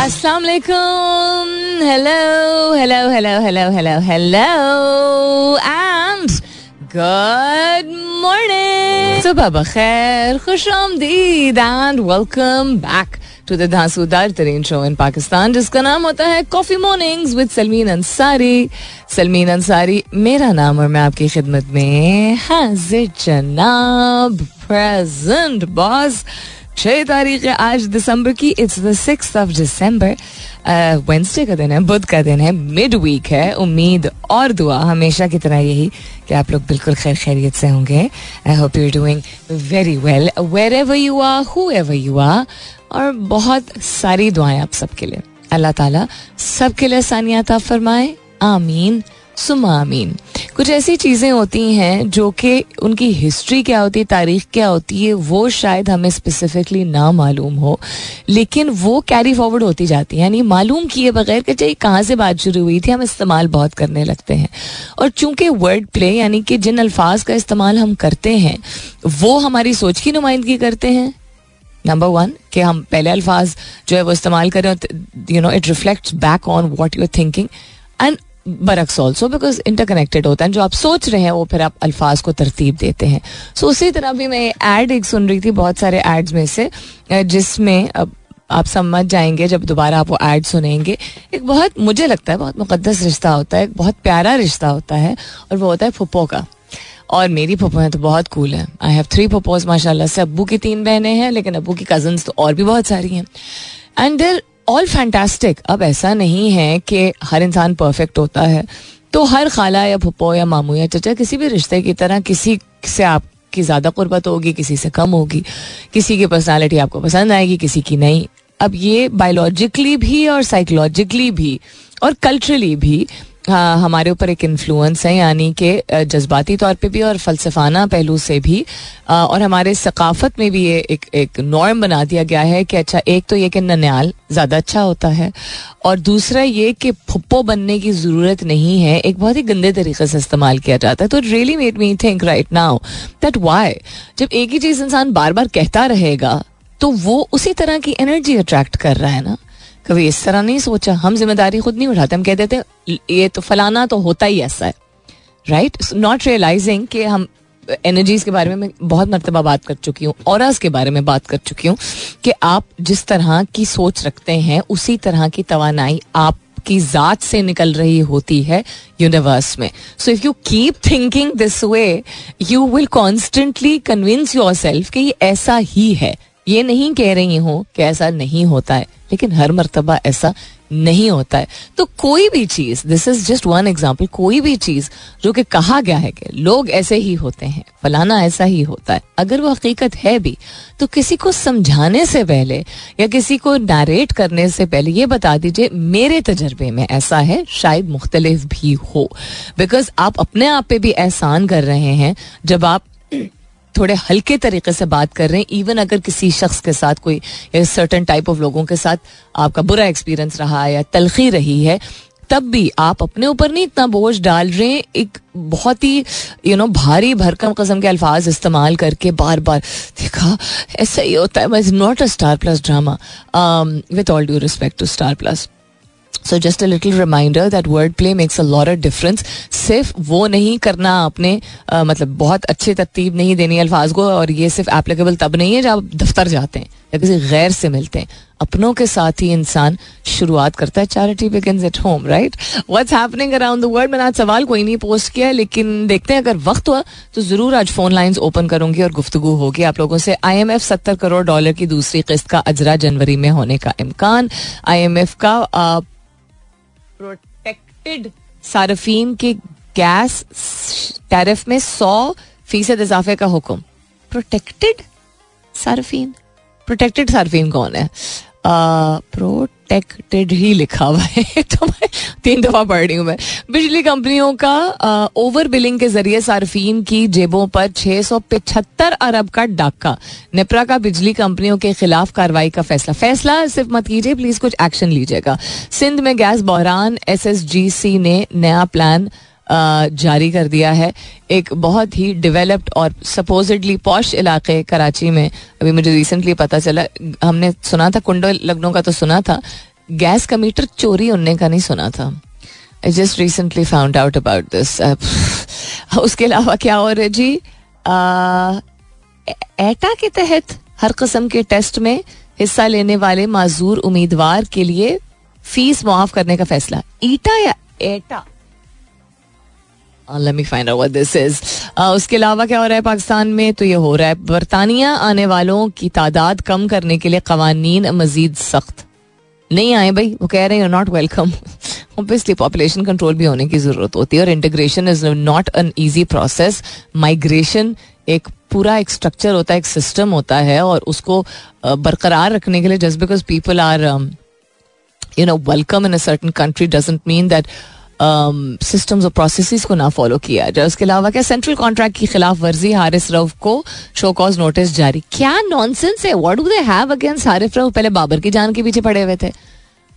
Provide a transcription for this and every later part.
Assalamu alaikum. Hello, hello, hello, hello, hello, hello, and good morning. सुबह खैर खुश आमदीद and welcome back to the धांसूदार तरीन show in Pakistan जिसका नाम होता है coffee mornings with Salmeen Ansari Salmeen Ansari मेरा नाम और मैं आपकी खिदमत में हाजिर जनाब प्रेजेंट बॉस छह तारीख है आज दिसंबर की। It's the six of December Wednesday का दिन है, बुध का दिन है मिड वीक है। उम्मीद और दुआ, हमेशा की तरह यही कि आप लोग बिल्कुल खैर खैरियत से होंगे। I hope you doing very well wherever you are whoever you are और बहुत सारी दुआएँ आप सबके लिए। अल्लाह ताला सबके लिए आसानियात फरमाए। आमीन। सुमा आमीन कुछ ऐसी चीज़ें होती हैं जो कि उनकी हिस्ट्री क्या होती है, तारीख क्या होती है, वो शायद हमें स्पेसिफिकली ना मालूम हो। लेकिन वो कैरी फॉरवर्ड होती जाती है। यानी मालूम किए बगैर कि चाहिए कहाँ से बात शुरू हुई थी, हम इस्तेमाल बहुत करने लगते हैं। और चूँकि वर्ड प्ले यानी कि जिन अल्फाज का इस्तेमाल हम करते हैं, वो हमारी सोच की नुमाइंदगी करते हैं। नंबर वन कि हम पहले अल्फाज जो है वो इस्तेमाल करें you know it reflects back on what your thinking and बरक्स also because interconnected होता है। जो आप सोच रहे हैं वो फिर आप अल्फाज को तरतीब देते हैं। सो so, उसी तरह भी मैं एड एक सुन रही थी बहुत सारे एड्स में से जिसमें अब आप समझ जाएँगे जब दोबारा आप वो एड सुनेंगे। एक बहुत मुझे लगता है बहुत मुकदस रिश्ता होता है एक बहुत प्यारा रिश्ता होता है और वो होता है फुप्पो का। और मेरी है तो बहुत कूल है। आई हैव थ्री पप्पोज माशाल्लाह से। अब्बू की तीन बहनें हैं लेकिन अब्बू की कजन्स तो और भी बहुत सारी हैं। एंड देर ऑल फैंटास्टिक अब ऐसा नहीं है कि हर इंसान परफेक्ट होता है। तो हर खाला या भुप्पो या मामू या चचा, किसी भी रिश्ते की तरह किसी से आपकी ज़्यादा कुर्बत होगी, किसी से कम होगी, किसी की पर्सनालिटी आपको पसंद आएगी, किसी की नहीं। अब ये बायोलॉजिकली भी और साइकोलॉजिकली भी और कल्चरली भी हमारे ऊपर एक इन्फ्लुएंस है, यानी कि जज्बाती तौर पे भी और फलसफाना पहलू से भी। और हमारे सकाफत में भी ये एक एक नॉर्म बना दिया गया है कि अच्छा एक तो ये कि ननियाल ज़्यादा अच्छा होता है, और दूसरा ये कि फुप्पो बनने की ज़रूरत नहीं है, एक बहुत ही गंदे तरीके से इस्तेमाल किया जाता है। तो really made me think right now that why जब एक ही चीज़ इंसान बार बार कहता रहेगा तो वो उसी तरह की एनर्जी अट्रैक्ट कर रहा है ना। कभी इस तरह नहीं सोचा। हम ज़िम्मेदारी खुद नहीं उठाते, हम कह देते ये तो फलाना तो होता ही ऐसा है। राइट नॉट रियलाइजिंग कि हम एनर्जीज के बारे में मैं बहुत मरतबा बात कर चुकी हूँ और के बारे में बात कर चुकी हूँ कि आप जिस तरह की सोच रखते हैं, उसी तरह की तोानाई आप की जात से निकल रही होती है यूनिवर्स में। So if you keep thinking this way you will constantly convince your self कि ये ऐसा ही है। ये नहीं कह रही हूँ कि ऐसा नहीं होता है, लेकिन हर मरतबा ऐसा नहीं होता है। तो कोई भी चीज़ this is just one example कोई भी चीज़ जो कि कहा गया है कि लोग ऐसे ही होते हैं, फलाना ऐसा ही होता है, अगर वो हकीकत है भी तो किसी को समझाने से पहले या किसी को नरेट करने से पहले ये बता दीजिए, मेरे तजर्बे में ऐसा है, शायद मुख्तलिफ़ भी हो। बिकॉज़ आप अपने आप पे भी एहसान कर रहे हैं, जब आप थोड़े हल्के तरीके से बात कर रहे हैं इवन अगर किसी शख्स के साथ कोई सर्टन टाइप ऑफ़ लोगों के साथ आपका बुरा एक्सपीरियंस रहा है या तलखी रही है, तब भी आप अपने ऊपर नहीं इतना बोझ डाल रहे हैं। एक बहुत ही यू नो भारी भरकम कस्म के अल्फाज इस्तेमाल करके बार बार देखा, ऐसा ही होता है not a Star Plus drama with all due respect to Star Plus so just a little reminder that word play makes a of difference सिर्फ़ वो नहीं करना आपने मतलब बहुत अच्छी तरतीब नहीं देनी अल्फाज को और ये सिर्फ़ एप्लीकेबल तब नहीं है जब आप दफ्तर जाते हैं या किसी गैर से मिलते हैं। अपनों के साथ ही इंसान शुरुआत करता है। Charity begins at home right what's happening around the world मैंने आज सवाल कोई नहीं पोस्ट किया, लेकिन देखते हैं, अगर वक्त हुआ तो ज़रूर आज फ़ोन लाइंस ओपन करूँगी और गुफ्तगु होगी। आप लोगों से आईएमएफ सत्तर करोड़ डॉलर की दूसरी किस्त का अजरा जनवरी में होने का इम्कान। आईएमएफ का प्रोटेक्टेड सार्फिन के गैस टैरिफ में सौ फ़ीसद इजाफे का हुक्म। प्रोटेक्टेड सार्फिन प्रोटेक्टेड सार्फिन कौन है? प्रोटेक्टेड ही लिखा हुआ है। तो मैं तीन दफ़ा पढ़ रही हूँ मैं। बिजली कंपनियों का ओवर बिलिंग के ज़रिए सार्फिन की जेबों पर छह सौ पिछहत्तर अरब का डाका। निपरा का बिजली कंपनियों के खिलाफ कार्रवाई का फैसला। फैसला सिर्फ़ मत कीजिए प्लीज़ कुछ एक्शन लीजिएगा। सिंध में गैस बहरान एस एस जी सी ने नया प्लान जारी कर दिया है। एक बहुत ही डेवलप्ड और सपोजिडली पॉश इलाके कराची में अभी मुझे रिसेंटली पता चला, हमने सुना था, कुंडो लखनऊ का तो सुना था, गैस का मीटर चोरी होने का नहीं सुना था। I just recently found out about this उसके अलावा क्या हो रहा है जी? एटा के तहत हर कस्म के टेस्ट में हिस्सा लेने वाले माजूर उम्मीदवार के लिए फ़ीस मुआफ करने का फैसला। ईटा या एटा? Let me find out what this is उसके अलावा क्या हो रहा है पाकिस्तान में? तो ये हो रहा है, बरतानिया आने वालों की तादाद कम करने के लिए कवानीन मजीद सख्त। नहीं आए भाई, वो कह रहे हैं not welcome obviously population control भी होने की ज़रूरत होती है और integration is not an easy process migration एक पूरा एक स्ट्रक्चर होता है, एक सिस्टम होता है और उसको बरकरार रखने के लिए just because people are you know welcome in a certain country doesn't mean that systems और प्रोसेस को ना फॉलो किया जाए। उसके अलावा क्या सेंट्रल कॉन्ट्रैक्ट की खिलाफ वर्जी हारिस रऊफ को शो कॉज नोटिस जारी? क्या नॉनसेंस है? What do they have against Haris Rauf? पहले बाबर की जान के पीछे पड़े हुए थे।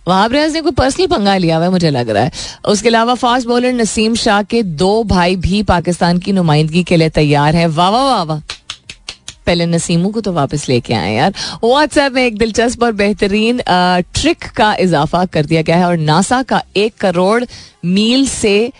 वहाब रियाज ने कोई पर्सनल पंगा लिया हुआ है, मुझे लग रहा है। उसके अलावा फास्ट बॉलर नसीम शाह के दो भाई भी पाकिस्तान की नुमाइंदगी के लिए तैयार हैं। वाह वाह वाह वाह। पहले नसीमू को तो वापस लेके आए यार। व्हाट्सएप में एक दिलचस्प और बेहतरीन ट्रिक का इजाफा कर दिया गया है और नासा का एक करोड़ मील से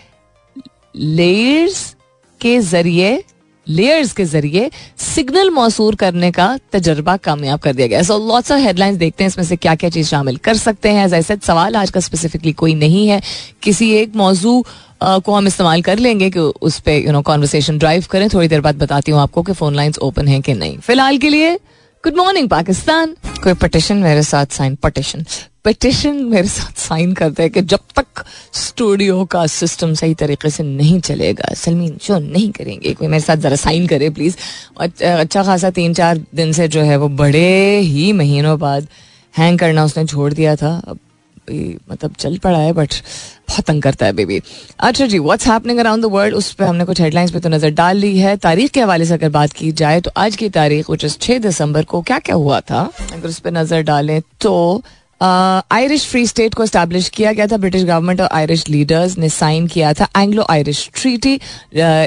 लेयर्स के ज़रिए लेयर्स के ज़रिए सिग्नल मौसूर करने का तजर्बा कामयाब कर दिया गया। सो लॉट्स ऑफ़ हेडलाइंस देखते हैं, इसमें से क्या क्या चीज़ शामिल कर सकते हैं। ऐसे सवाल आज का स्पेसिफिकली कोई नहीं है। किसी एक मौजू को हम इस्तेमाल कर लेंगे कि उस पर यू नो कॉन्वर्सेशन ड्राइव करें। थोड़ी देर बाद बताती हूँ आपको कि फ़ोन लाइंस ओपन हैं कि नहीं। फ़िलहाल के लिए गुड मॉर्निंग पाकिस्तान। कोई पटिशन मेरे साथ साइन पटिशन पटिशन मेरे साथ साइन करते हैं कि जब तक स्टूडियो का सिस्टम सही तरीके से नहीं चलेगा, सलमीन शो नहीं करेंगे। कोई मेरे साथ ज़रा साइन करे प्लीज़ अच्छा खासा तीन चार दिन से जो है वो बड़े ही महीनों बाद हैंग करना उसने छोड़ दिया था। अब मतलब चल पड़ा है बट बहुत तंग करता है बेबी अच्छा जी what's happening around the world उस पर हमने कुछ हेडलाइंस पे तो नज़र डाल ली है। तारीख के हवाले से अगर बात की जाए तो आज की तारीख इज़ छह दिसंबर को क्या क्या हुआ था? अगर उस पर नज़र डालें तो आयरिश फ्री स्टेट को स्टैब्लिश किया गया था। ब्रिटिश गवर्नमेंट और आयरिश लीडर्स ने साइन किया था Anglo Irish treaty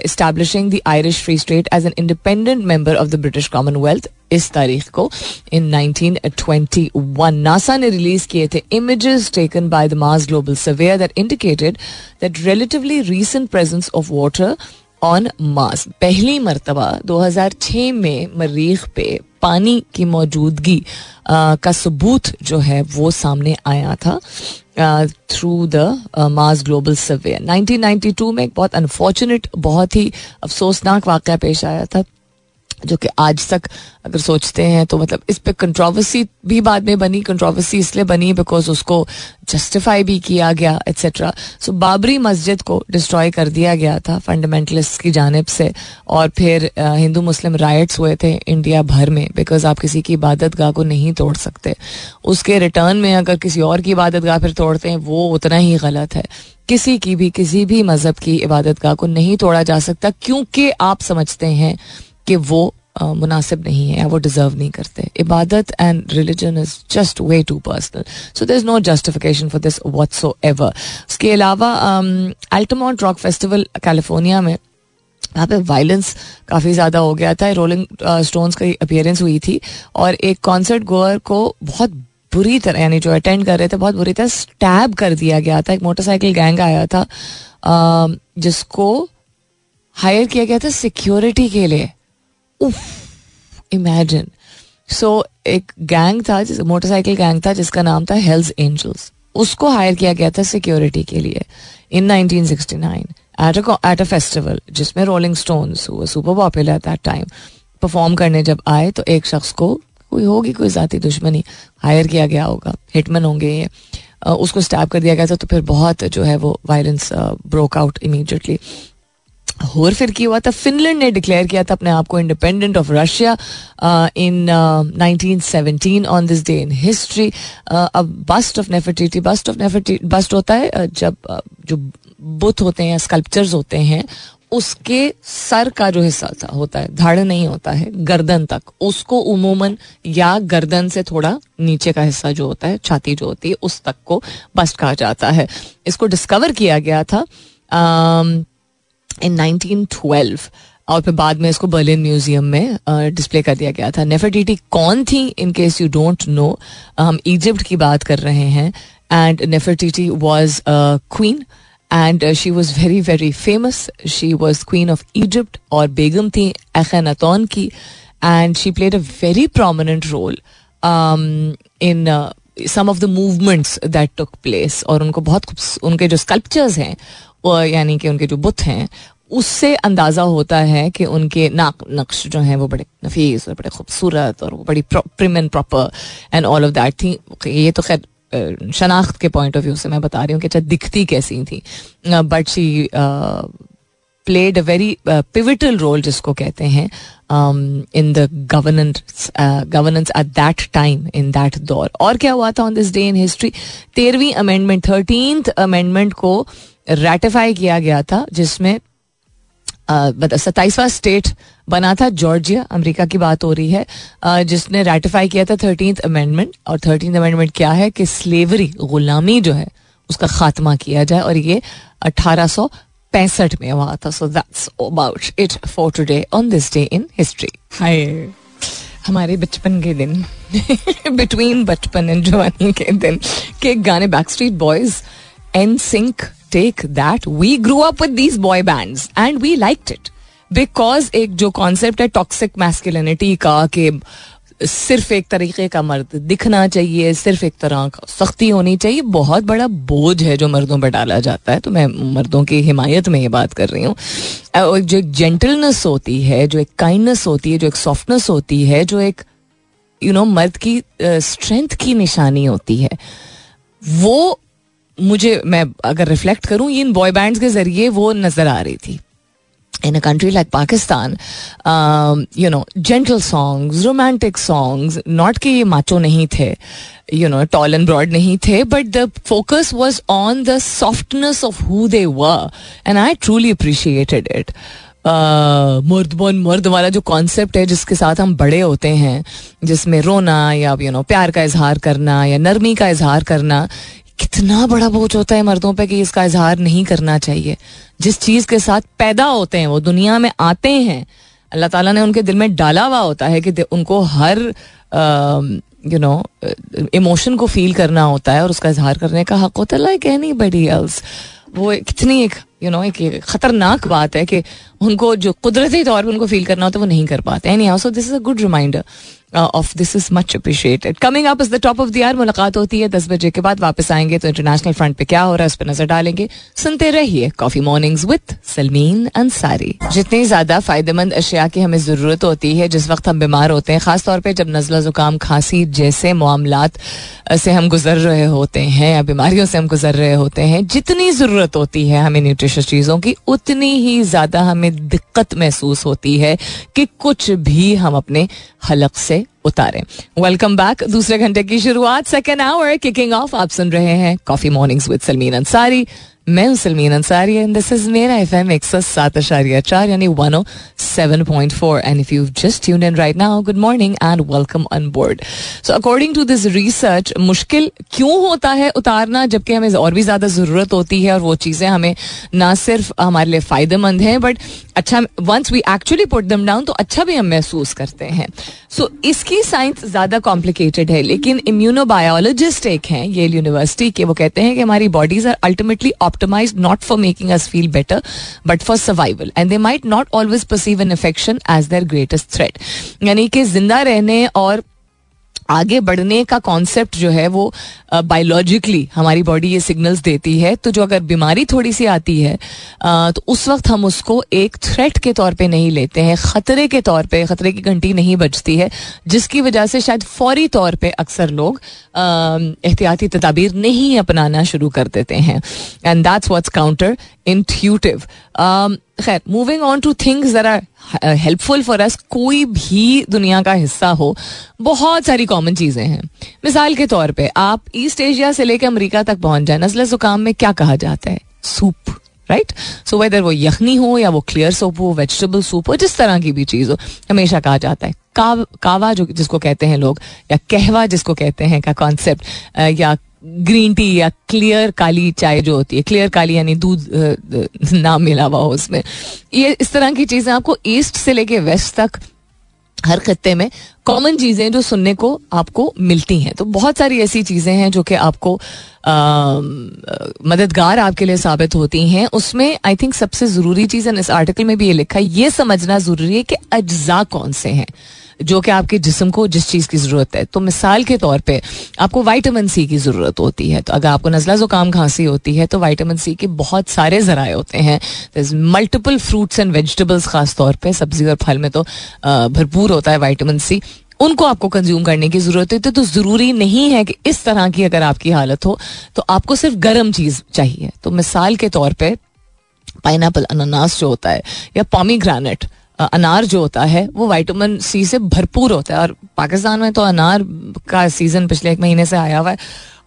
establishing the Irish free state as an independent member of the British Commonwealth इस तारीख को इन 1921 नासा ने रिलीज़ किए थे images taken by the Mars global surveyor that indicated that relatively recent presence of water on Mars पहली मरतबा 2006 में मरीख पे पानी की मौजूदगी का सबूत जो है वो सामने आया था through the Mars global survey 1992 में एक बहुत अनफॉर्चुनेट बहुत ही अफसोसनाक वाक़ पेश आया था। जो कि आज तक अगर सोचते हैं तो मतलब इस पर कंट्रोवर्सी भी बाद में बनी कंट्रोवर्सी इसलिए बनी बिकॉज़ उसको जस्टिफाई भी किया गया एट्सेट्रा सो बाबरी मस्जिद को डिस्ट्रॉय कर दिया गया था फंडामेंटलिस्ट की जानब से और फिर हिंदू मुस्लिम राइट्स हुए थे इंडिया भर में बिकॉज़ आप किसी की इबादत गाह को नहीं तोड़ सकते। उसके रिटर्न में अगर किसी और की इबादत गाह फिर तोड़ते हैं, वो उतना ही गलत है। किसी की भी, किसी भी मज़हब की इबादत गाह को नहीं तोड़ा जा सकता क्योंकि आप समझते हैं कि वो मुनासिब नहीं है वो डिजर्व नहीं करते। इबादत and religion is just way too personal so there is no justification for this whatsoever उसके अलावा अल्टमोट रॉक फेस्टिवल कैलिफ़ोर्निया में यहाँ पे वायलेंस काफ़ी ज़्यादा हो गया था। रोलिंग स्टोन्स uh, की अपियरेंस हुई थी और एक कॉन्सर्ट गोअर को बहुत बुरी तरह यानी जो अटेंड कर रहे थे बहुत बुरी तरह स्टैब कर दिया गया था। एक मोटरसाइकिल गैंग आया था uh, जिसको हायर किया गया था सिक्योरिटी के लिए। इमेजिन सो एक गैंग था जिस मोटरसाइकिल गैंग था जिसका नाम था हेल्स एंजल्स उसको हायर किया गया था सिक्योरिटी के लिए in 1969 at a at a festival जिसमें रोलिंग स्टोन्स हुआ super popular at that time perform करने जब आए तो एक शख्स को कोई होगी कोई जाती दुश्मनी हायर किया गया होगा. हिटमैन होंगे ये. उसको स्टैप कर दिया गया था तो फिर बहुत जो है वो वायलेंस ब्रोक आउट इमीडिएटली और फिर क्या हुआ था। फिनलैंड ने डिक्लेयर किया था अपने आप को independent of Russia in 1917 on this day in history अब bust of Nefertiti bust of Nefertiti bust होता है uh, जब uh, जो बुत होते हैं स्कल्पचर्स होते हैं उसके सर का जो हिस्सा था होता है धड़ नहीं होता है गर्दन तक। उसको उमूमन या गर्दन से थोड़ा नीचे का हिस्सा जो होता है छाती जो होती है उस तक को बस्ट कहा जाता है। इसको डिस्कवर किया गया था um, इन 1912 और फिर बाद में इसको बर्लिन म्यूज़ियम में डिस्प्ले कर दिया गया था। नेफरटिटी कौन थी in case you don't know हम इजिप्ट की बात कर रहे हैं and Nefertiti was queen and she was very very famous she was queen of Egypt और बेगम थी एखनातौन की and she played a very prominent role in some of the movements that took place और उनको बहुत उनके जो sculptures हैं यानी कि उनके जो बुत हैं, उससे अंदाज़ा होता है कि उनके नाक, नक्श जो हैं वो बड़े नफीस और बड़े खूबसूरत और वो बड़ी prim and proper and all of that थी। ये तो खैर शनाख्त के पॉइंट ऑफ़ व्यू से मैं बता रही हूँ कि अच्छा दिखती कैसी थी। But she played a very pivotal role जिसको कहते हैं in the governance governance at that time in that दौर। और क्या हुआ था on this day in history तेरहवीं अमेंडमेंट थर्टीन अमेंडमेंट को रेटिफाई किया गया था, जिसमें सत्ताईसवा स्टेट बना था जॉर्जिया अमेरिका की बात हो रही है जिसने रेटिफाई किया था थर्टीन अमेंडमेंट और थर्टीन अमेंडमेंट क्या है कि स्लेवरी गुलामी जो है, उसका खात्मा किया जाए, और ये अठारह सौ पैंसठ में हुआ था। So that's about it for today on this day in history hi, हमारे बचपन के दिन बिटवीन बचपन एंड जवानी के दिन, के गाने Backstreet Boys NSYNC Take That we grow up with these boy bands and we like it because एक जो कॉन्सेप्ट है टॉक्सिक मैस्कुलिनिटी का कि सिर्फ़ एक तरीके का मर्द दिखना चाहिए सिर्फ़ एक तरह का सख्ती होनी चाहिए बहुत बड़ा बोझ है जो मर्दों पर डाला जाता है। तो मैं मर्दों की हिमायत में ये बात कर रही हूँ। जो एक जेंटलनेस होती है जो एक काइंडनेस होती है जो एक सॉफ्टनेस होती है जो एक यू you नो know, मर्द की स्ट्रेंथ की निशानी होती है वो मुझे, मैं अगर रिफ्लेक्ट करूँ इन बॉय बैंड्स के ज़रिए वो नज़र आ रही थी। In a country like Pakistan you know gentle songs romantic songs not के ये माचो नहीं थे you know tall and broad नहीं थे but the focus was on the softness of who they were and I truly appreciated it मर्द बन मर्द वाला जो कॉन्सेप्ट है, जिसके साथ हम बड़े होते हैं, जिसमें रोना या यू नो प्यार का इजहार करना या नरमी का इजहार करना कितना बड़ा बोझ होता है मर्दों पे कि इसका इजहार नहीं करना चाहिए। जिस चीज़ के साथ पैदा होते हैं, वो दुनिया में आते हैं, अल्लाह ताला ने उनके दिल में डाला हुआ होता है कि उनको हर यू नो इमोशन को फील करना होता है और उसका इजहार करने का हक होता है। लाइक एनी बडी एल्स वो कितनी एक यू नो एक खतरनाक बात है कि उनको जो कुदरती तौर पर उनको फील करना होता है वो नहीं कर पाते। How so this is a good reminder of this is much appreciated coming up is the top of the मुलाकात होती है दस बजे के बाद, वापस आएँगे तो इंटरनेशनल फ्रंट पे क्या हो रहा है उस पर नज़र डालेंगे। सुनते रहिए coffee mornings with Salmeen Ansari जितनी ज़्यादा फ़ायदेमंद अशिया की हमें ज़रूरत होती है, जिस वक्त हम बीमार होते हैं, खासतौर पर जब नजला, जुकाम, खांसी जैसे मामला से हम गुजर रहे होते हैं या बीमारियों से हम गुजर रहे होते हैं, जितनी ज़रूरत होती है हमें न्यूट्रिशियस चीज़ों की, उतनी ही ज़्यादा हमें दिक्कत महसूस होती है कि कुछ भी हम अपने हलक से उतारें। वेलकम बैक दूसरे घंटे की शुरुआत सेकेंड आवर किकिंग ऑफ़ आप सुन रहे हैं coffee mornings with Salmeen Ansari मैं हूँ Salmeen Ansari and this is मेरा एफ़ एम एक सौ सात अशारिया चार, यानी one O seven point four and if you just यून in right now good morning and welcome on board so according to this research मुश्किल क्यों होता है उतारना, जबकि हमें और भी ज़्यादा ज़रूरत होती है, और वो चीज़ें हमें ना सिर्फ़ हमारे लिए फ़ायदेमंद हैं बट अच्छा once we actually put them down तो अच्छा भी हम महसूस करते हैं। सो so, इसकी साइंस ज़्यादा कॉम्प्लिकेटेड है लेकिन इम्यूनोबायोलॉजिस्ट एक है ये यूनिवर्सिटी के वो कहते हैं कि हमारी bodies are ultimately optimize not for making us feel better but for survival and they might not always perceive an infection as their greatest threat यानी कि ज़िंदा रहने और आगे बढ़ने का कॉन्सेप्ट जो है वो बायोलॉजिकली uh, हमारी बॉडी ये सिग्नल्स देती है। तो जो अगर बीमारी थोड़ी सी आती है तो उस वक्त हम उसको एक थ्रेट के तौर पे नहीं लेते हैं खतरे के तौर पे खतरे की घंटी नहीं बजती है जिसकी वजह से शायद फौरी तौर पे अक्सर लोग एहतियाती तदाबीर नहीं अपनाना शुरू कर देते हैं। And that's what's counter intuitive खैर मूविंग ऑन टू थिंग्स जरा हेल्पफुल फॉर अस कोई भी दुनिया का हिस्सा हो, बहुत सारी कॉमन चीज़ें हैं। मिसाल के तौर पे, आप ईस्ट एशिया से लेकर अमेरिका तक पहुँच जाए, नजल जुकाम में क्या कहा जाता है? सूप राइट सो वेदर वो यखनी हो या वो क्लियर सूप हो वेजिटेबल सूप हो, जिस तरह की भी चीज़ हो, हमेशा कहा जाता है। काव, कावा जो जिसको कहते हैं लोग या कहवा जिसको कहते हैं का कॉन्सेप्ट या ग्रीन टी या क्लियर काली चाय जो होती है क्लियर काली यानी दूध ना मिला हुआ हो उसमें। ये इस तरह की चीज़ें आपको ईस्ट से लेके वेस्ट तक हर खत्ते में कॉमन चीज़ें जो सुनने को आपको मिलती हैं। तो बहुत सारी ऐसी चीज़ें हैं जो कि आपको मददगार आपके लिए साबित होती हैं। उसमें आई थिंक सबसे ज़रूरी चीज़ इस आर्टिकल में भी ये लिखा है ये समझना ज़रूरी है कि अज्जा कौन से हैं। जो कि आपके जिसम को जिस चीज़ की ज़रूरत है। तो मिसाल के तौर पर आपको वाइटामिन सी की ज़रूरत होती है। तो अगर आपको नज़ला ज़ुकाम खांसी होती है तो वाइटामिन सी के बहुत सारे ज़राए होते हैं। मल्टीपल फ्रूट्स एंड वेजिटेबल्स खास तौर पर सब्ज़ी और फल में तो भरपूर होता है वाइटामिन सी। उनको आपको कंज्यूम करने की ज़रूरत होती है। तो ज़रूरी नहीं है कि इस तरह की अगर आपकी हालत हो तो आपको सिर्फ़ गर्म चीज़ चाहिए। तो मिसाल के तौर पर पाइन एपल अनानास जो होता है, या पॉमी ग्रानेट अनार जो होता है वो वाइटामिन सी से भरपूर होता है। और पाकिस्तान में तो अनार का सीज़न पिछले एक महीने से आया हुआ है।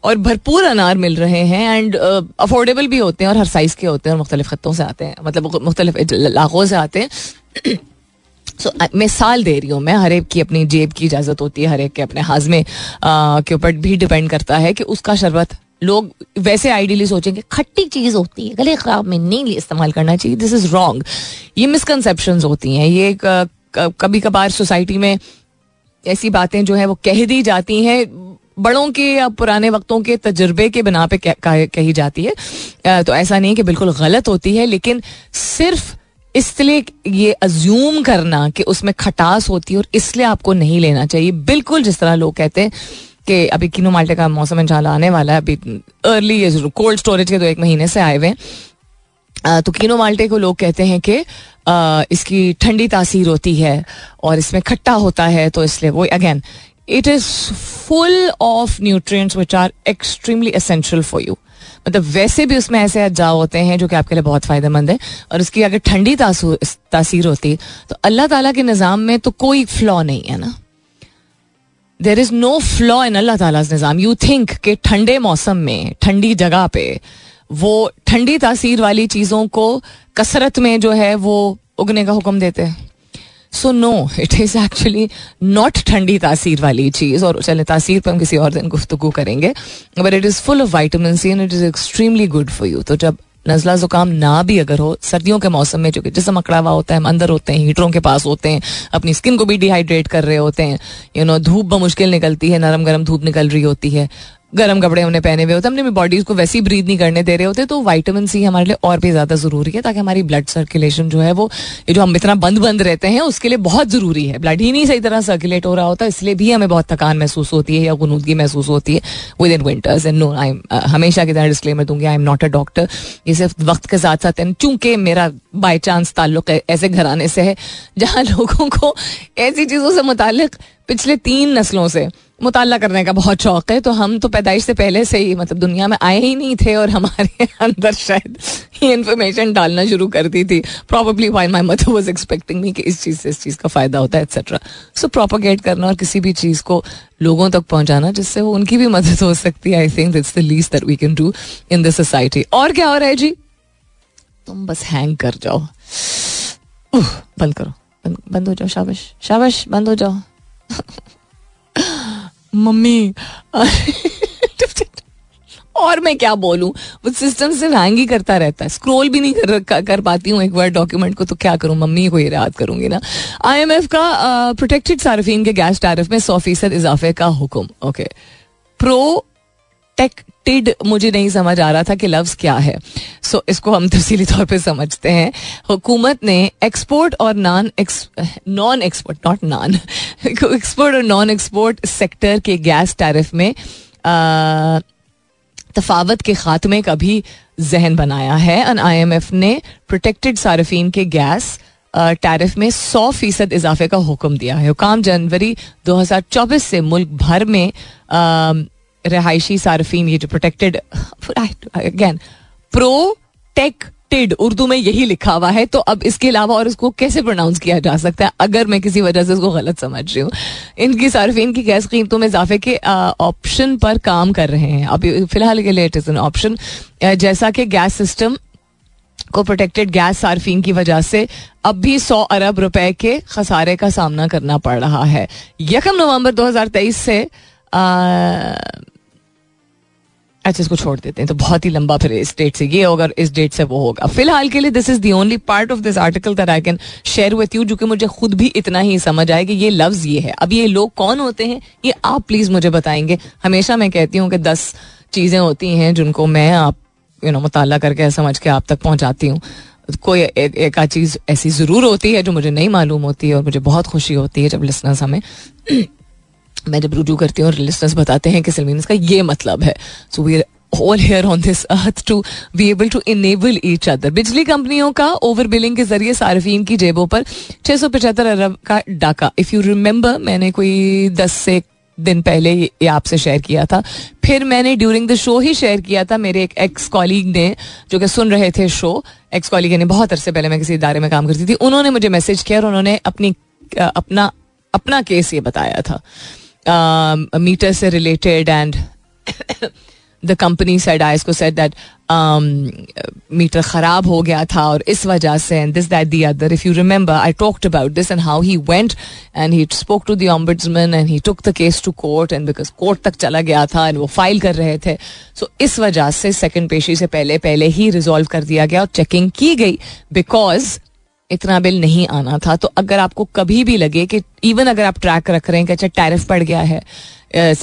और भरपूर अनार मिल रहे हैं एंड अफोर्डेबल भी होते हैं और हर साइज़ के होते हैं और मुख्तलिफ़ खत्ों से आते हैं। मतलब मुख्तलिफ़ इलाकों से आते हैं। सो so, मिसाल दे रही हूँ मैं हर एक की अपनी जेब की इजाज़त होती है हर एक के अपने हाजमे के ऊपर भी डिपेंड करता है कि उसका शरबत लोग वैसे आइडियली सोचेंगे, खट्टी चीज़ होती है, गले खराब में नहीं इस्तेमाल करना चाहिए दिस इज़ रॉन्ग ये मिसकनसेप्शन होती हैं, ये कभी कभार सोसाइटी में ऐसी बातें जो है, वो कह दी जाती हैं, बड़ों के या पुराने वक्तों के तजर्बे के बिना पे कही जाती है। तो ऐसा नहीं कि बिल्कुल गलत होती है, लेकिन सिर्फ़ इसलिए ये अज्यूम करना कि उसमें खटास होती है और इसलिए आपको नहीं लेना चाहिए। बिल्कुल जिस तरह लोग कहते हैं कि अभी किनो माल्टे का मौसम इंशाल्लाह आने वाला है, अभी अर्ली कोल्ड स्टोरेज के तो एक महीने से आए हुए हैं। तो कीनो माल्टे को लोग कहते हैं कि इसकी ठंडी तासीर होती है और इसमें खट्टा होता है तो इसलिए वो again it is full of nutrients which are extremely essential for you मतलब वैसे भी उसमें ऐसे अज्जा होते हैं जो कि आपके लिए बहुत फ़ायदेमंद है और उसकी अगर ठंडी तासीर होती तो अल्लाह ताला के निज़ाम में तो कोई फ्लॉ नहीं है ना। There is no flaw in अल्लाह ताला निज़ाम यू थिंक के ठंडे मौसम में, ठंडी जगह पे, वो ठंडी तासीर वाली चीज़ों को कसरत में जो है, वो उगने का हुक्म देते हैं। So no it is actually not ठंडी तासीर वाली चीज़ और चले, तासीर पर हम किसी और दिन गुफ्तु करेंगे but it is full of vitamin C and it is extremely good for you तो जब नजला जुकाम ना भी अगर हो, सर्दियों के मौसम में जो कि जिसम अकड़ा हुआ होता है, हम अंदर होते हैं, हीटरों के पास होते हैं, अपनी स्किन को भी डिहाइड्रेट कर रहे होते हैं। यू नो धूप मुश्किल निकलती है नरम गरम धूप निकल रही होती है। गर्म कपड़े हमने पहने हुए होते, हमने बॉडीज को वैसे ही ब्रीद नहीं करने दे रहे होते तो वाइटामिन सी हमारे लिए और भी ज़्यादा ज़रूरी है, ताकि हमारी ब्लड सर्कुलेशन जो है वो, ये जो हम इतना बंद बंद रहते हैं, उसके लिए बहुत ज़रूरी है। ब्लड ही नहीं सही तरह सर्कुलेट हो रहा होता है इसलिए भी हमें बहुत थकान महसूस होती है या गुनूदगी महसूस होती है with in winters and no I हमेशा की तरह डिस्क्लेमर दूँगी I am not a doctor ये सिर्फ़ वक्त के साथ साथ चूँकि मेरा बाई चांस ताल्लुक ऐसे घराने से है, जहाँ लोगों को ऐसी चीज़ों से मुतालिक पिछले तीन नस्लों से मुताला करने का बहुत शौक है तो हम तो पैदाइश से पहले से ही मतलब दुनिया में आए ही नहीं थे और हमारे अंदर शायद ये इन्फॉर्मेशन डालना शुरू कर दी थी। Probably why my mother was expecting me कि इस चीज़ से, इस चीज़ का फ़ायदा होता है एक्सेट्रा सो प्रोपोगेट करना और किसी भी चीज़ को लोगों तक पहुंचाना, जिससे वो उनकी भी मदद हो सकती है I think that's the least that we can do in this society और क्या हो रहा है जी? तुम बस हैंग कर जाओ। बंद करो। बंद हो जाओ, शाबाश। शाबाश, बंद हो जाओ। मम्मी और मैं क्या बोलूँ? वो सिस्टम से हैंग ही करता रहता है। स्क्रॉल भी नहीं कर, कर पाती हूँ एक वर्ड डॉक्यूमेंट को तो क्या करूँ? मम्मी को याद करूँगी ना। आईएमएफ का प्रोटेक्टेड सार्फिन के गैस टैरिफ में सौ फ़ीसद इजाफे का हुक्म। ओके प्रो टेक टिड मुझे नहीं समझ आ रहा था कि लफ्ज क्या है। सो so, इसको हम तफसीली तौर पे समझते हैं। हुकूमत ने एक्सपोर्ट और non non export not non export और नॉन एक्सपोर्ट सेक्टर के गैस टैरिफ में तफावत के खात्मे का भी जहन बनाया है। एन आई एम एफ़ ने प्रोटेक्टेड सार्फिन के गैस टैरिफ में सौ फ़ीसद इजाफे का हुक्म दिया है। हुकाम जनवरी 2024 से मुल्क भर में रहायशी सार्फिन, ये जो प्रोटेक्टेड अगेन प्रोटेक्टेड उर्दू में यही लिखा हुआ है तो अब इसके अलावा और इसको कैसे प्रोनाउंस किया जा सकता है? अगर मैं किसी वजह से इसको गलत समझ रही हूँ। इनकी सार्फिन की गैस कीमतों में इजाफे के ऑप्शन पर काम कर रहे हैं। अभी फ़िलहाल के लिए इट इज़ एन ऑप्शन जैसा कि गैस सिस्टम को प्रोटेक्टेड गैस सार्फिन की वजह से अब भी सौ अरब रुपए के खसारे का सामना करना पड़ रहा है। यकम नवंबर 2023 से अच्छा इसको छोड़ देते हैं तो बहुत ही लंबा फिर इस डेट से ये होगा और इस डेट से वो होगा। फ़िलहाल के लिए this is the only part of this article that I can share with you जो कि मुझे खुद भी इतना ही समझ आए कि ये लफ्ज ये है। अब ये लोग कौन होते हैं ये आप प्लीज़ मुझे बताएँगे। हमेशा मैं कहती हूँ कि दस चीज़ें होती हैं जिनको मैं आप यू नो मुताला करके समझ के आप तक पहुंचाती हूँ। कोई एक, आध चीज़ ऐसी ज़रूर होती है जो मुझे नहीं मालूम होती है और मुझे बहुत खुशी होती है जब लिसनर्स हमें मैं जब रुजू करती हूँ और लिसनर्स बताते हैं कि सलमीन इसका ये मतलब है। So we all here on this earth to be able to enable each other बिजली कंपनियों का ओवर बिलिंग के ज़रिए सार्फिन की जेबों पर छह सौ पचहत्तर अरब का डाका। इफ़ यू रिमेंबर मैंने कोई दस से दिन पहले ये आपसे शेयर किया था। फिर मैंने ड्यूरिंग द शो ही शेयर किया था। मेरे एक एक्स कॉलीग ने, जो कि सुन रहे थे शो एक्स कॉलीग ने बहुत अरसे पहले मैं किसी इदारे में काम करती थी, उन्होंने मुझे मैसेज किया और उन्होंने अपनी अपना अपना केस ये बताया था। मीटर से related and the company said I quote said that metre खराब हो गया था और इस वजह से and this that the other if you remember I talked about this and how he went and he spoke to the and he took the case to court and because court तक चला गया था and वो file कर रहे थे सो so, इस वजह से सेकंड पेशी से पहले पहले ही रिजॉल्व कर दिया गया और चेकिंग की गई बिकॉज़ इतना बिल नहीं आना था। तो अगर आपको कभी भी लगे कि इवन अगर आप ट्रैक रख रहे हैं कि अच्छा टैरिफ पड़ गया है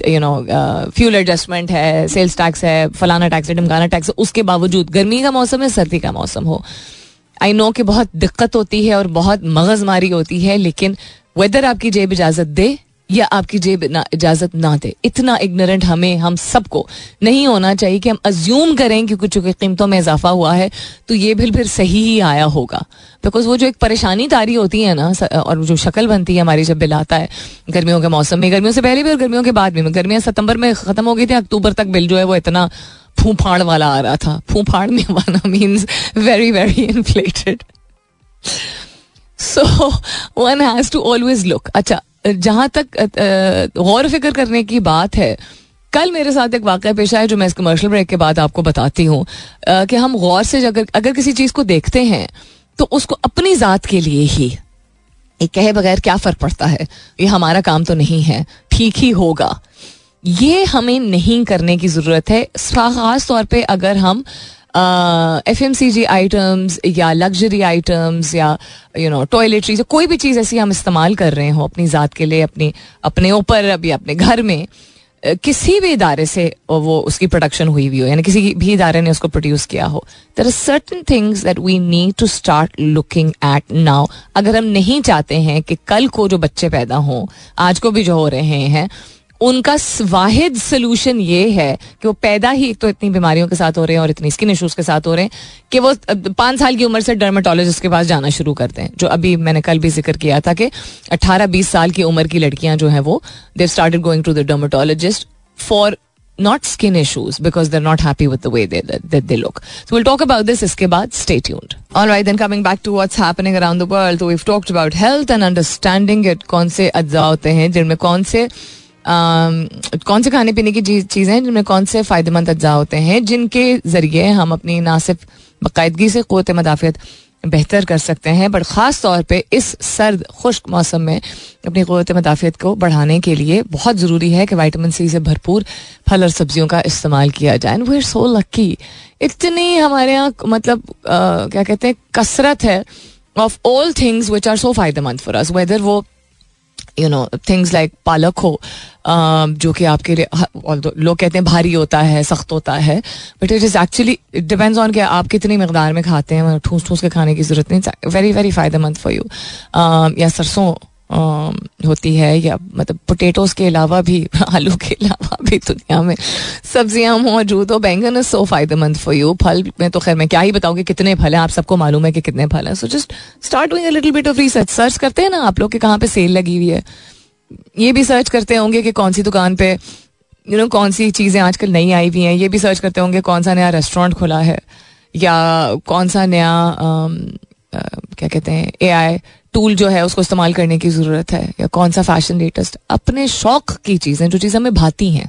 यू नो फ्यूल एडजस्टमेंट है सेल्स टैक्स है, फलाना टैक्स है डमकाना टैक्स है, उसके बावजूद गर्मी का मौसम है, सर्दी का मौसम हो। आई नो कि बहुत दिक्कत होती है और बहुत मगजमारी होती है, लेकिन वेदर आपकी जेब इजाज़त दे या आपकी जेब ना, इजाज़त ना दे। इतना इग्नोरेंट हमें, हम सबको नहीं होना चाहिए कि हम अज्यूम करें क्योंकि चूँकि कीमतों में इजाफा हुआ है तो ये बिल फिर सही ही आया होगा। बिकॉज़ वो जो एक परेशानी तारी होती है ना और जो शक्ल बनती है हमारी जब बिल आता है, गर्मियों के मौसम में, गर्मियों से पहले भी और गर्मियों के बाद भी। गर्मियाँ सितंबर में खत्म हो गई थी, अक्टूबर तक बिल जो है वो इतना फूफाड़ वाला आ रहा था। फूफाड़ में वाला means very very inflated so one has to always look अच्छा जहाँ तक गौर फ़िक्र करने की बात है, कल मेरे साथ एक वाक़ पेश आया जो मैं इस कमर्शियल ब्रेक के बाद आपको बताती हूँ कि हम गौर से अगर अगर किसी चीज़ को देखते हैं तो उसको अपनी ज़ात के लिए ही, एक कहे बगैर क्या फ़र्क पड़ता है? ये हमारा काम तो नहीं है, ठीक ही होगा। ये हमें नहीं करने की ज़रूरत है, ख़ास तौर पे अगर हम F M C G items या लग्जरी आइटम्स या यू नो टॉयलेटरीज कोई भी चीज़ ऐसी हम इस्तेमाल कर रहे हो अपनी ज़ात के लिए, अपनी, अपने ऊपर अभी अपने घर में किसी भी इदारे से वो उसकी प्रोडक्शन हुई हुई हो, यानी किसी भी इदारे ने उसको प्रोड्यूस किया हो। There are certain things that we need to start looking at now अगर हम नहीं चाहते हैं कि कल को जो बच्चे पैदा हों, आज को भी जो हो रहे हैं उनका वाहिद सोल्यूशन ये है कि वो पैदा ही एक तो इतनी बीमारियों के साथ हो रहे हैं और इतनी स्किन इशूज के साथ हो रहे हैं कि वो पाँच साल की उम्र से डर्माटोलॉजिस्ट के पास जाना शुरू करते हैं जो अभी मैंने कल भी ज़िक्र किया था कि अट्ठारह बीस साल की उम्र की लड़कियाँ जो हैं वो they've started going to the dermatologist for happy with the way they, that, that they look. So we'll talk about this iske baad. Stay tuned. All right, then coming back to what's happening around the world. So we've talked about health and understanding it. कौन से अज्जा होते हैं जिनमें कौन से कौन से खाने पीने की चीज़ें हैं जिनमें कौन से फ़ायदेमंद अज्जा होते हैं, जिनके ज़रिए हम अपनी ना सिर्फ़ बाकायदगी से क़वत मदाफ़ियत बेहतर कर सकते हैं, बट ख़ास तौर पे इस सर्द, खुश्क मौसम में अपनी क़वत मदाफ़ियत को बढ़ाने के लिए बहुत ज़रूरी है कि वाइटामिन सी से भरपूर फल और सब्जियों का इस्तेमाल किया जाए। वी आर सो लक्की इतनी हमारे यहाँ मतलब क्या कहते हैं, कसरत है of all things which are so फ़ायदेमंद फॉर अस वेदर वो यू नो थिंग्स लाइक पालक हो uh, जो कि आपके लिए लोग कहते हैं भारी होता है सख्त होता है but it is actually depends on कि आप कितनी मकदार में खाते हैं ठूस ठूस के खाने की ज़रूरत नहीं वेरी वेरी फ़ायदेमंद फॉर यू या सरसों होती है या मतलब पोटेटोज के अलावा भी, आलू के अलावा भी दुनिया में सब्ज़ियाँ मौजूद हो। बैंगन इज़ सो फ़ायदेमंद फॉर यू फल में तो खैर मैं क्या ही बताऊँ कि कितने फल हैं, आप सबको मालूम है कि कितने फल हैं। So just start doing little bit of research search करते हैं ना आप लोग के कहाँ पे सेल लगी हुई है। ये भी सर्च करते होंगे कि कौन सी दुकान पे यू नो कौन सी चीज़ें आजकल नई आई हुई हैं। ये भी सर्च करते होंगे कौन सा नया रेस्टोरेंट खुला है या कौन सा नया क्या कहते हैं ए आई टूल जो है उसको इस्तेमाल करने की ज़रूरत है, या कौन सा फ़ैशन लेटेस्ट अपने शौक की चीज़ें, जो चीज़ें हमें भाती हैं,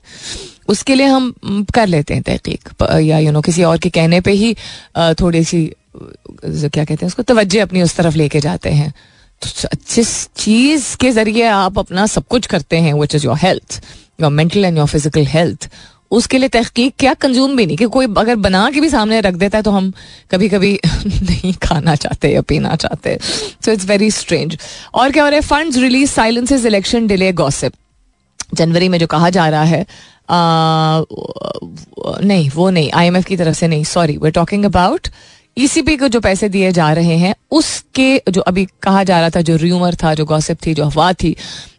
उसके लिए हम कर लेते हैं तहकीक या यू नो किसी और के कहने पे ही थोड़ी सी क्या कहते हैं उसको, तवज्जो अपनी उस तरफ़ लेके जाते हैं। तो जिस चीज़ के ज़रिए आप अपना सब कुछ करते हैं which is your health your mental and your physical health उसके लिए तहकीक क्या कंज्यूम भी नहीं, कि कोई अगर बना के भी सामने रख देता है तो हम कभी कभी नहीं खाना चाहते या पीना चाहते। सो इट्स वेरी स्ट्रेंज और क्या हो रहा है? Funds release silences election delay gossip जनवरी में जो कहा जा रहा है नहीं, वो नहीं आईएमएफ की तरफ़ से नहीं sorry we're talking about ECP को जो पैसे दिए जा रहे हैं, उसके जो अभी कहा जा रहा था, जो र्यूमर था, जो गॉसिप थी, जो अफवाह थी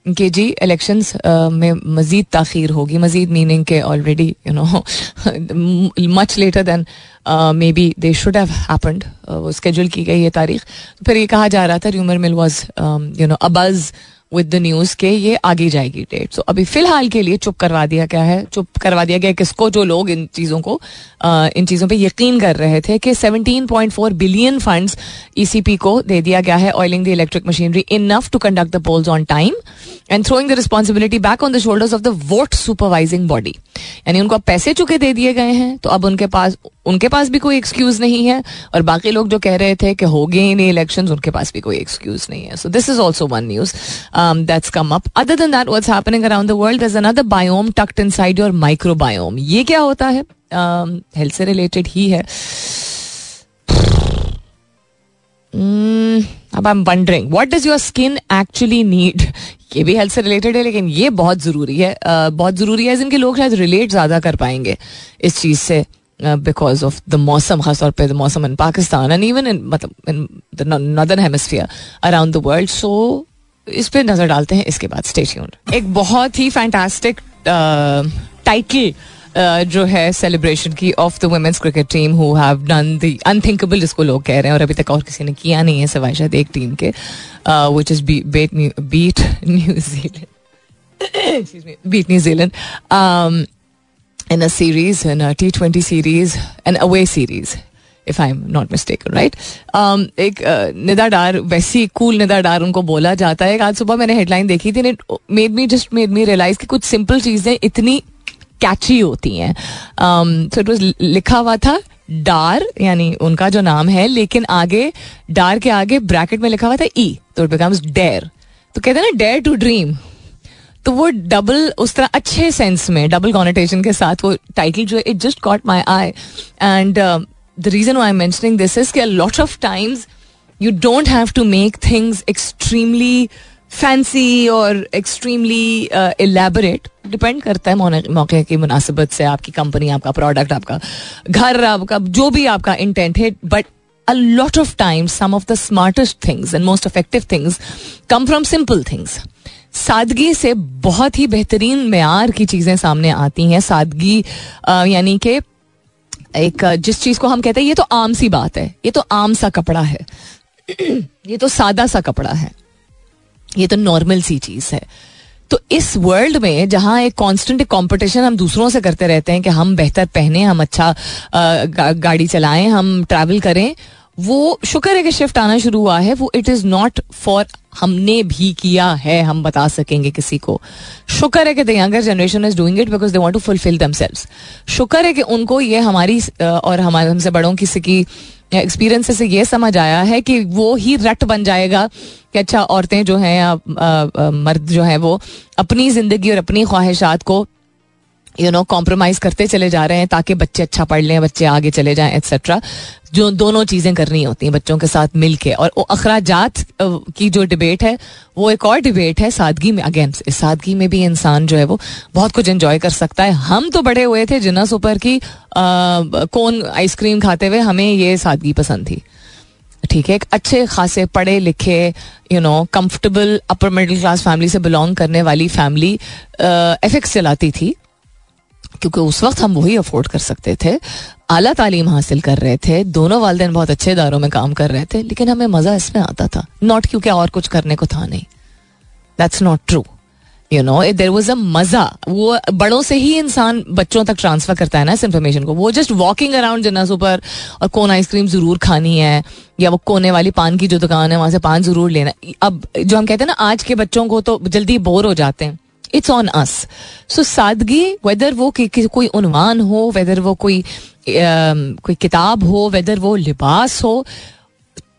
कि जी इलेक्शंस में मजीद तखीर होगी। मजीद मीनिंग के already you know much later than maybe they should have happened वो की गई ये तारीख। फिर ये कहा जा रहा था rumour mill was you know abuzz with the news के ये आगे जाएगी डेट सो अभी फ़िलहाल के लिए चुप करवा दिया गया है चुप करवा दिया गया किसको जो लोग इन चीज़ों को आ, इन चीज़ों पे यकीन कर रहे थे कि 17.4 बिलियन फंड्स ईसीपी को दे दिया गया है oiling the electric machinery enough to conduct the polls on time and throwing the responsibility back on the shoulders of the vote supervising body यानी उनको पैसे चुके दे दिए गए हैं तो अब उनके पास उनके पास भी कोई एक्सक्यूज नहीं है और बाकी लोग जो कह रहे थे कि हो गए नहीं इलेक्शन उनके पास भी कोई एक्सक्यूज नहीं है। So this is also one news that's come up other than that what's happening around the world is another biome tucked inside your microbiome ये क्या होता है? हेल्थ um, से रिलेटेड ही है। अब I am wondering what does your skin actually need ये भी हेल्थ से रिलेटेड है लेकिन ये बहुत ज़रूरी है। Uh, बहुत ज़रूरी है जिनके लोग शायद रिलेट ज़्यादा कर पाएँगे इस चीज़ से। बिकॉज़ ऑफ़ द मौसम खासतौर पर मौसम in Pakistan and even in मतलब in the hemisphere around the world so इस पर नज़र डालते हैं, इसके बाद स्टेट्यून एक बहुत ही फैंटास्टिक टाइटल जो है सेलिब्रेशन की of the women's cricket team who have done the unthinkable जिसको लोग कह रहे हैं, और अभी तक और किसी ने किया नहीं है, सिवाय शायद एक टीम के which is beat New Zealand beat New Zealand in a series, in a T20 series, an away series. If I am not mistake right एक uh, निदा डार वैसी कूल निदा डार उनको बोला जाता है। आज सुबह मैंने हेडलाइन देखी थी made me just made me realise कि कुछ सिंपल चीज़ें इतनी कैची होती हैं। सो इट वॉज़ लिखा हुआ था डार यानी उनका जो नाम है लेकिन आगे डार के आगे ब्रैकेट में लिखा हुआ था ई e, तो इट बिकम्स डेयर तो कहते हैं ना डेयर टू ड्रीम तो वो डबल उस तरह अच्छे सेंस में डबल कॉनिटेशन के साथ वो टाइटल जो है it just caught my eye and the reason I mentioning this is कि lot of times you don't have to make things extremely fancy और एक्सट्रीमली एलेबोरेट डिपेंड करता है मौके की मुनासिबत से, आपकी कंपनी आपका प्रोडक्ट आपका घर, आपका जो भी आपका इंटेंट है but a lot of times some of the smartest things and most effective things come from simple things. सादगी से बहुत ही बेहतरीन मैार की चीज़ें सामने आती हैं। सादगी यानी कि एक, जिस चीज़ को हम कहते हैं, ये तो आम सी बात है। ये तो आम सा कपड़ा है। ये तो सादा सा कपड़ा है। ये तो नॉर्मल सी चीज़ है। तो इस वर्ल्ड में, जहाँ एक कांस्टेंट कंपटीशन हम दूसरों से करते रहते हैं कि हम बेहतर पहने, हम अच्छा गाड़ी चलाएँ, हम ट्रैवल करें, वो शुक्र है कि शिफ्ट आना शुरू हुआ है। वो इट इज़ नॉट फॉर हमने भी किया है, हम बता सकेंगे किसी को। शुक्र है कि the younger generation is doing it because they want to fulfil them शुक्र है कि उनको ये हमारी और हमारे, हमसे बड़ों की की एक्सपीरियंस से ये समझ आया है कि वो ही रट बन जाएगा कि अच्छा औरतें जो हैं या मर्द जो हैं वो अपनी ज़िंदगी और अपनी ख्वाहिशात को यू नो कॉम्प्रोमाइज करते चले जा रहे हैं ताकि बच्चे अच्छा पढ़ लें, बच्चे आगे चले जाएँ एक्सेट्रा जो दोनों चीज़ें करनी होती हैं बच्चों के साथ मिल के और अखराजात की जो डिबेट है, वो एक और डिबेट है सादगी में। अगेन सादगी में भी इंसान जो है वो बहुत कुछ एंजॉय कर सकता है। हम तो बड़े हुए थे जिना सुपर की कौन आइसक्रीम खाते हुए हमें ये सादगी पसंद थी। ठीक है, एक अच्छे खासे पढ़े लिखे you know comfortable upper middle class family से बिलोंग करने वाली फैमिली एफेक्स चलाती थी। क्योंकि उस वक्त हम वही अफोर्ड कर सकते थे। आला तालीम हासिल कर रहे थे, दोनों वालदेन बहुत अच्छे इदारों में काम कर रहे थे, लेकिन हमें मज़ा इसमें आता था। नॉट क्योंकि और कुछ करने को था नहीं। That's not true you know there was a मज़ा। वो बड़ों से ही इंसान बच्चों तक ट्रांसफ़र करता है ना इस इन्फॉर्मेशन को। वो जस्ट वॉकिंग अराउंड जन्ना पर और कौन आइसक्रीम ज़रूर खानी है, या वो कोने वाली पान की जो दुकान है, वहाँ से पान ज़रूर लेना। अब जो हम कहते हैं ना, आज के बच्चों को तो जल्दी बोर हो जाते हैं। इट्स ऑन अस सो सादगी वेदर वो कि, कि, कोई उनवान हो वेदर वो कोई कोई किताब हो वेदर वो लिबास हो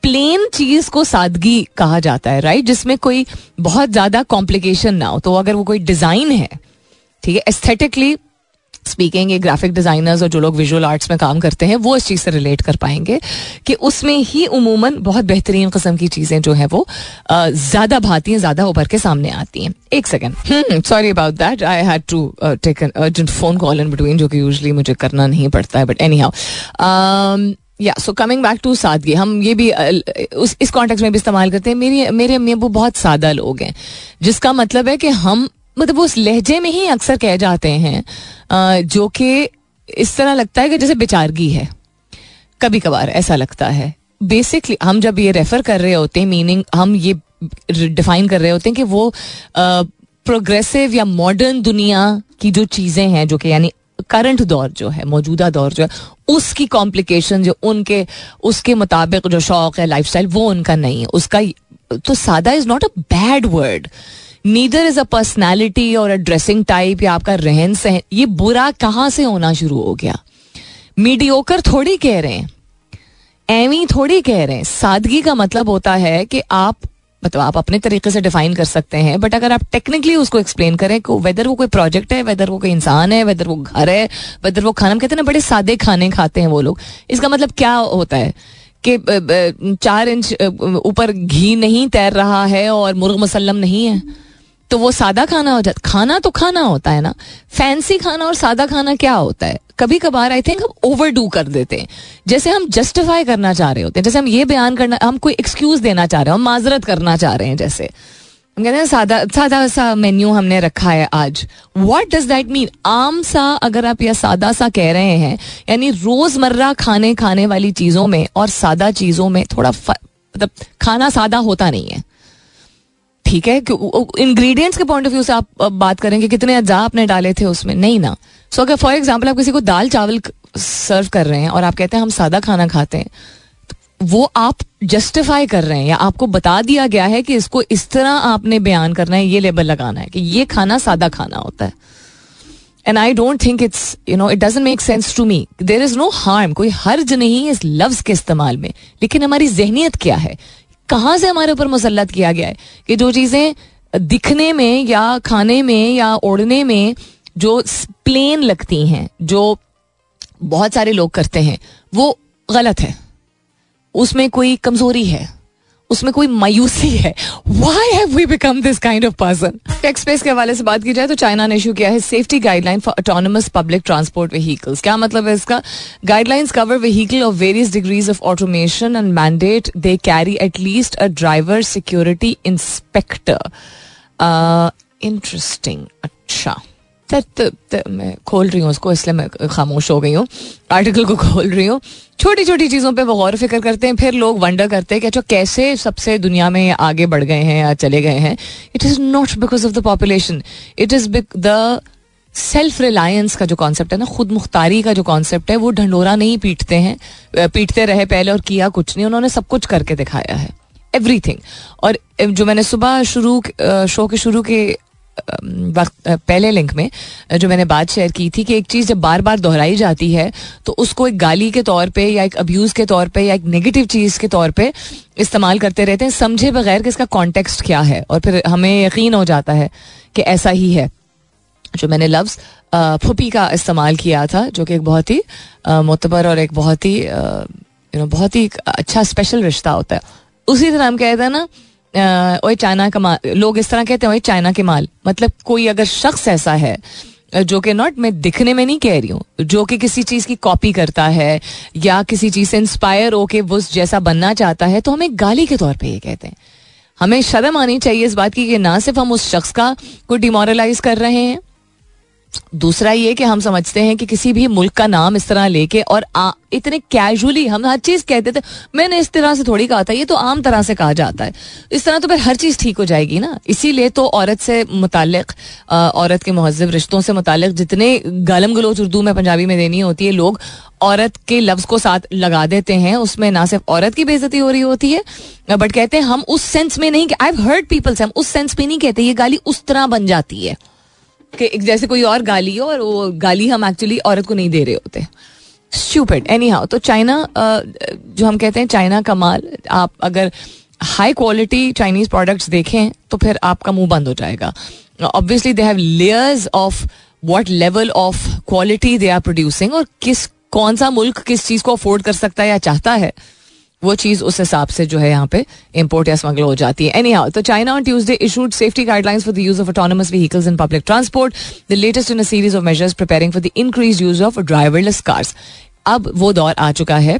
प्लेन चीज़ को सादगी कहा जाता है राइट जिसमें कोई बहुत ज़्यादा कॉम्प्लिकेशन ना हो। तो अगर वो कोई डिज़ाइन है ठीक है एस्थेटिकली स्पीकिंग ये ग्राफिक डिजाइनर्स और जो लोग विजुअल आर्ट्स में काम करते हैं, वो इस चीज़ से रिलेट कर पाएँगे कि उसमें ही उमूमन बहुत बेहतरीन कस्म की चीज़ें जो है वो ज़्यादा भाती हैं, ज़्यादा उभर के सामने आती हैं। एक second sorry about that I had to take an urgent phone call in between जो कि यूजली मुझे करना नहीं पड़ता है बट एनी हाउ या सो कमिंग बैक टू सादगी, हम ये भी उस, इस कॉन्टेक्स्ट में भी इस्तेमाल करते हैं। मेरी, मेरे अम्मी वो बहुत सादा लोग हैं, जिसका मतलब है कि हम मतलब वो उस लहजे में ही अक्सर कह जाते हैं जो कि इस तरह लगता है कि जैसे बेचारगी है। कभी कभार ऐसा लगता है। बेसिकली हम जब ये रेफर कर रहे होते हैं मीनिंग हम ये डिफाइन कर रहे होते हैं कि वो प्रोग्रेसिव या मॉडर्न दुनिया की जो चीज़ें हैं, जो कि यानी करंट दौर जो है, मौजूदा दौर जो है, उसकी कॉम्प्लिकेशन जो उनके, उसके मुताबिक जो शौक है लाइफस्टाइल वो उनका नहीं है। उसका तो सादा is not a bad word neither is a personality और अ ड्रेसिंग टाइप या आपका रहन सहन, ये बुरा कहाँ से होना शुरू हो गया? मीडियोकर थोड़ी कह रहे हैं। एवी थोड़ी कह रहे हैं। सादगी का मतलब होता है कि आप मतलब आप अपने तरीके से डिफाइन कर सकते हैं बट अगर आप टेक्निकली उसको एक्सप्लेन करें को वेदर वो कोई प्रोजेक्ट है वेदर वो कोई इंसान है वेदर वो घर है वेदर वो खाना कहते हैं ना, बड़े सादे खाने खाते हैं वो लोग। इसका मतलब क्या होता है कि चार इंच ऊपर घी नहीं तैर रहा है और मुर्ग मुसलम नहीं है? तो वो सादा खाना हो जाता खाना तो खाना होता है ना। फैंसी खाना और सादा खाना क्या होता है? कभी कभार आई थिंक हम ओवर डू कर देते हैं। जैसे हम जस्टिफाई करना चाह रहे होते हैं। जैसे हम ये बयान करना, हम कोई एक्सक्यूज देना चाह रहे हैं। हम माजरत करना चाह रहे हैं जैसे। हम कहते हैं सादा सादा सा मेन्यू हमने रखा है आज। वट डज दैट मीन आम सा अगर आप या सादा सा कह रहे हैं, यानी रोज़मर्रा खाने खाने वाली चीज़ों में और सादा चीज़ों में थोड़ा मतलब खाना सादा होता नहीं है। ठीक है? इंग्रेडिएंट्स के पॉइंट ऑफ़ व्यू से आप बात करेंगे, कितने अज्जा आपने डाले थे उसमें? नहीं ना। सो अगर फॉर एग्ज़ाम्पल आप किसी को दाल चावल सर्व कर रहे हैं और आप कहते हैं, हम सादा खाना खाते हैं। तो वो आप जस्टिफाई कर रहे हैं या आपको बता दिया गया है कि इसको इस तरह आपने बयान करना है, ये लेबल लगाना है कि ये खाना सादा खाना होता है। And I don't think it's you know it doesn't make sense to me there is no harm कोई हर्ज नहीं इस लफ्ज के इस्तेमाल में। लेकिन हमारी जहनीत क्या है? कहाँ से हमारे ऊपर मुसलत किया गया है? कि जो चीज़ें दिखने में या खाने में या ओढ़ने में जो प्लेन लगती हैं, जो बहुत सारे लोग करते हैं, वो गलत है। उसमें कोई कमज़ोरी है। उसमें कोई मायूसी है? Why have we become this kind of person Express के हवाले से बात की जाए तो चाइना ने इशू किया है safety guideline for autonomous public transport vehicles क्या मतलब है इसका? Guidelines cover vehicle of various degrees of automation and mandate they carry at least a driver security inspector interesting अच्छा मैं खोल रही हूँ उसको, इसलिए मैं खामोश हो गई हूँ। आर्टिकल को खोल रही हूँ। छोटी छोटी चीज़ों पे वो गौर फ़िक्र करते हैं, फिर लोग वंडर करते हैं कि अच्छा कैसे सबसे दुनिया में आगे बढ़ गए हैं या चले गए हैं। It is not because of the population it is because the self reliance का जो कॉन्सेप्ट है ना खुद मुख्तारी का जो कॉन्सेप्ट है, वो ढंडोरा नहीं पीटते हैं पीटते रहे पहले और किया कुछ नहीं, उन्होंने सब कुछ करके दिखाया है। एवरीथिंग और जो मैंने सुबह शुरू शो के शुरू के वक्त पहले लिंक में जो मैंने बात शेयर की थी कि एक चीज़ जब बार बार दोहराई जाती है तो उसको एक गाली के तौर पे या एक अब्यूज़ के तौर पे या एक नेगेटिव चीज़ के तौर पे इस्तेमाल करते रहते हैं, समझे बगैर कि इसका कॉन्टेक्स्ट क्या है। और फिर हमें यकीन हो जाता है कि ऐसा ही है। जो मैंने लफ्ज़ फुपी का इस्तेमाल किया था, जो कि एक बहुत ही मोतबर और एक बहुत ही यू नो बहुत ही अच्छा स्पेशल रिश्ता होता है। उसी तरह हम कहते हैं ना ओए चाइना का माल, लोग इस तरह कहते हैं, ओए चाइना के माल। मतलब कोई अगर शख्स ऐसा है, जो कि नॉट मैं दिखने में नहीं कह रही हूँ, जो कि किसी चीज़ की कॉपी करता है, या किसी चीज़ से इंस्पायर होके वो जैसा बनना चाहता है तो हमें गाली के तौर पर ये कहते हैं। हमें शर्म आनी चाहिए इस बात की कि ना सिर्फ़ हम उस शख्स का को डिमोरलाइज कर रहे हैं दूसरा ये कि हम समझते हैं कि किसी भी मुल्क का नाम इस तरह लेके और आ, इतने कैजुअली हम हर चीज़ कहते थे। मैंने इस तरह से थोड़ी कहा था ये तो आम तरह से कहा जाता है। इस तरह तो फिर हर चीज़ ठीक हो जाएगी ना। इसीलिए तो औरत से मुतालिक औरत के महजब रिश्तों से मुतालिक जितने गालम गलोच उर्दू में पंजाबी में देनी होती है लोग औरत के लफ्ज को साथ लगा देते हैं उसमें ना सिर्फ़ औरत की बेजती हो रही होती है बट कहते हैं हम उस सेंस में नहीं आई हर्ड पीपल से हम उस सेंस में नहीं कहते ये गाली उस तरह बन जाती है। कि जैसे कोई और गाली हो और वो गाली हम एक्चुअली औरत को नहीं दे रहे होते। स्टूपिड एनी हाउ तो चाइना जो हम कहते हैं चाइना का माल, आप अगर हाई क्वालिटी चाइनीज़ प्रोडक्ट्स देखें तो फिर आपका मुँह बंद हो जाएगा। Obviously they have layers of what level of quality they are producing और किस, कौन सा मुल्क किस चीज़ को अफोर्ड कर सकता है या चाहता है। वो चीज़ उस हिसाब से जो है यहाँ पे इम्पोर्ट या स्मगल हो जाती है। एनी हाउ तो China on Tuesday issued safety guidelines for the use of autonomous vehicles in public transport the latest in a series of measures preparing for the increase use of driverless cars अब वो दौर आ चुका है।